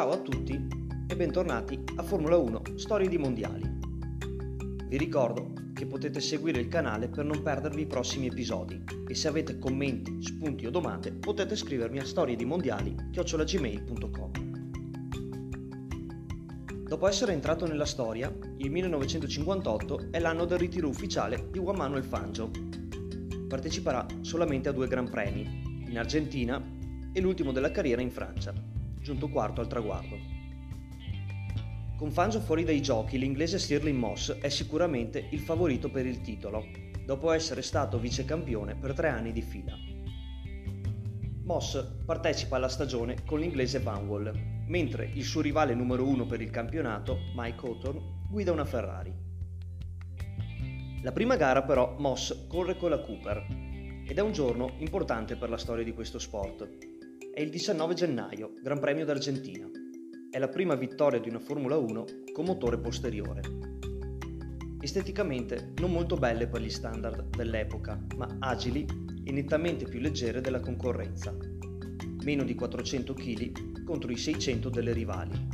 Ciao a tutti e bentornati a Formula 1 Storie di Mondiali. Vi ricordo che potete seguire il canale per non perdervi i prossimi episodi e se avete commenti, spunti o domande potete scrivermi a storiedimondiali.gmail.com Dopo essere entrato nella storia, il 1958 è l'anno del ritiro ufficiale di Juan Manuel Fangio. Parteciperà solamente a due Gran Premi, in Argentina e l'ultimo della carriera in Francia giunto quarto al traguardo. Con Fangio fuori dai giochi, l'inglese Stirling Moss è sicuramente il favorito per il titolo, dopo essere stato vicecampione per tre anni di fila. Moss partecipa alla stagione con l'inglese Vanwall, mentre il suo rivale numero uno per il campionato, Mike Hawthorne, guida una Ferrari. La prima gara però Moss corre con la Cooper ed è un giorno importante per la storia di questo sport, è il 19 gennaio, Gran Premio d'Argentina. È la prima vittoria di una Formula 1 con motore posteriore. Esteticamente non molto belle per gli standard dell'epoca, ma agili e nettamente più leggere della concorrenza. Meno di 400 kg contro i 600 delle rivali.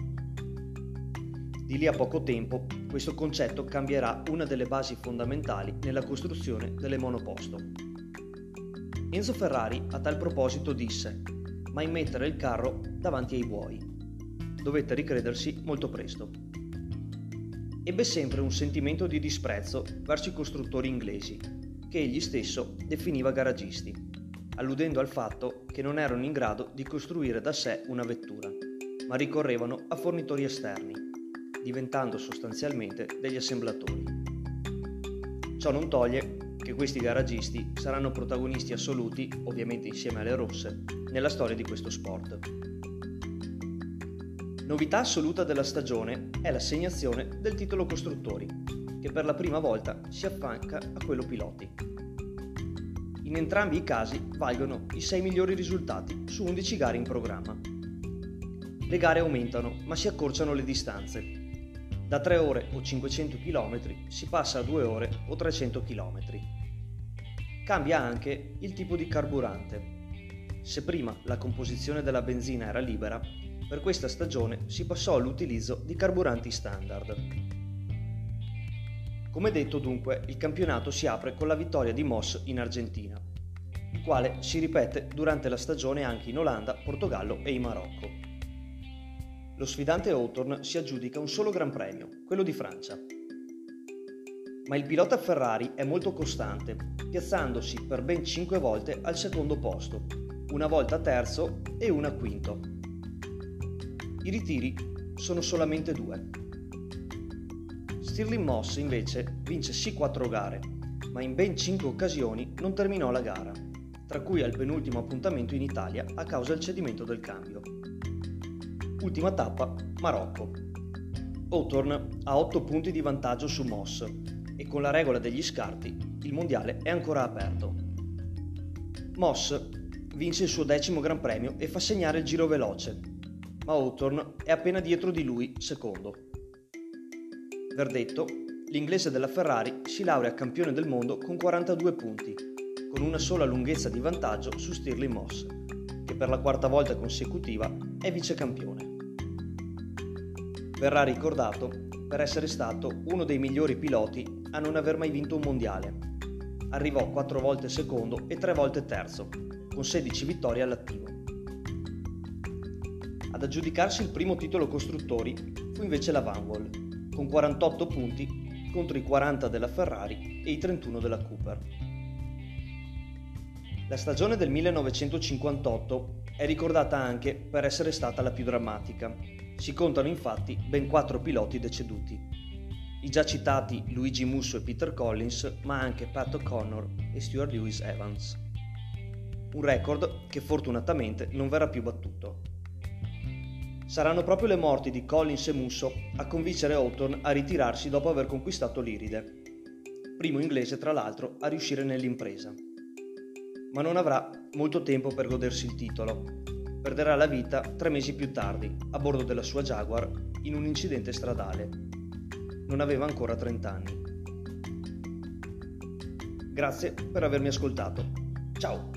Di lì a poco tempo questo concetto cambierà una delle basi fondamentali nella costruzione delle monoposto. Enzo Ferrari a tal proposito disse mai mettere il carro davanti ai buoi. Dovette ricredersi molto presto. Ebbe sempre un sentimento di disprezzo verso i costruttori inglesi, che egli stesso definiva garagisti, alludendo al fatto che non erano in grado di costruire da sé una vettura, ma ricorrevano a fornitori esterni, diventando sostanzialmente degli assemblatori. Ciò non toglie che questi garagisti saranno protagonisti assoluti, ovviamente insieme alle rosse, nella storia di questo sport. Novità assoluta della stagione è l'assegnazione del titolo costruttori, che per la prima volta si affianca a quello piloti. In entrambi i casi valgono i 6 migliori risultati su 11 gare in programma. Le gare aumentano, ma si accorciano le distanze, da 3 ore o 500 km si passa a 2 ore o 300 km. Cambia anche il tipo di carburante. Se prima la composizione della benzina era libera, per questa stagione si passò all'utilizzo di carburanti standard. Come detto dunque, il campionato si apre con la vittoria di Moss in Argentina, il quale si ripete durante la stagione anche in Olanda, Portogallo e in Marocco. Lo sfidante Hawthorne si aggiudica un solo Gran Premio, quello di Francia. Ma il pilota Ferrari è molto costante, piazzandosi per ben 5 volte al secondo posto, una volta terzo e una quinto. I ritiri sono solamente due. Stirling Moss invece vince sì 4 gare, ma in ben 5 occasioni non terminò la gara, tra cui al penultimo appuntamento in Italia a causa del cedimento del cambio. Ultima tappa, Marocco. Hawthorne ha 8 punti di vantaggio su Moss e con la regola degli scarti il mondiale è ancora aperto. Moss vince il suo decimo Gran Premio e fa segnare il giro veloce, ma Hawthorne è appena dietro di lui, secondo. Verdetto, l'inglese della Ferrari si laurea campione del mondo con 42 punti, con una sola lunghezza di vantaggio su Stirling Moss, che per la quarta volta consecutiva è vicecampione verrà ricordato per essere stato uno dei migliori piloti a non aver mai vinto un mondiale. Arrivò quattro volte secondo e tre volte terzo, con 16 vittorie all'attivo. Ad aggiudicarsi il primo titolo costruttori fu invece la Vanwall, con 48 punti contro i 40 della Ferrari e i 31 della Cooper. La stagione del 1958 è ricordata anche per essere stata la più drammatica, si contano infatti ben quattro piloti deceduti. I già citati Luigi Musso e Peter Collins, ma anche Pat O'Connor e Stuart Lewis Evans. Un record che fortunatamente non verrà più battuto. Saranno proprio le morti di Collins e Musso a convincere Hawthorne a ritirarsi dopo aver conquistato l'Iride, primo inglese tra l'altro a riuscire nell'impresa. Ma non avrà molto tempo per godersi il titolo, perderà la vita tre mesi più tardi, a bordo della sua Jaguar, in un incidente stradale. Non aveva ancora 30 anni. Grazie per avermi ascoltato. Ciao!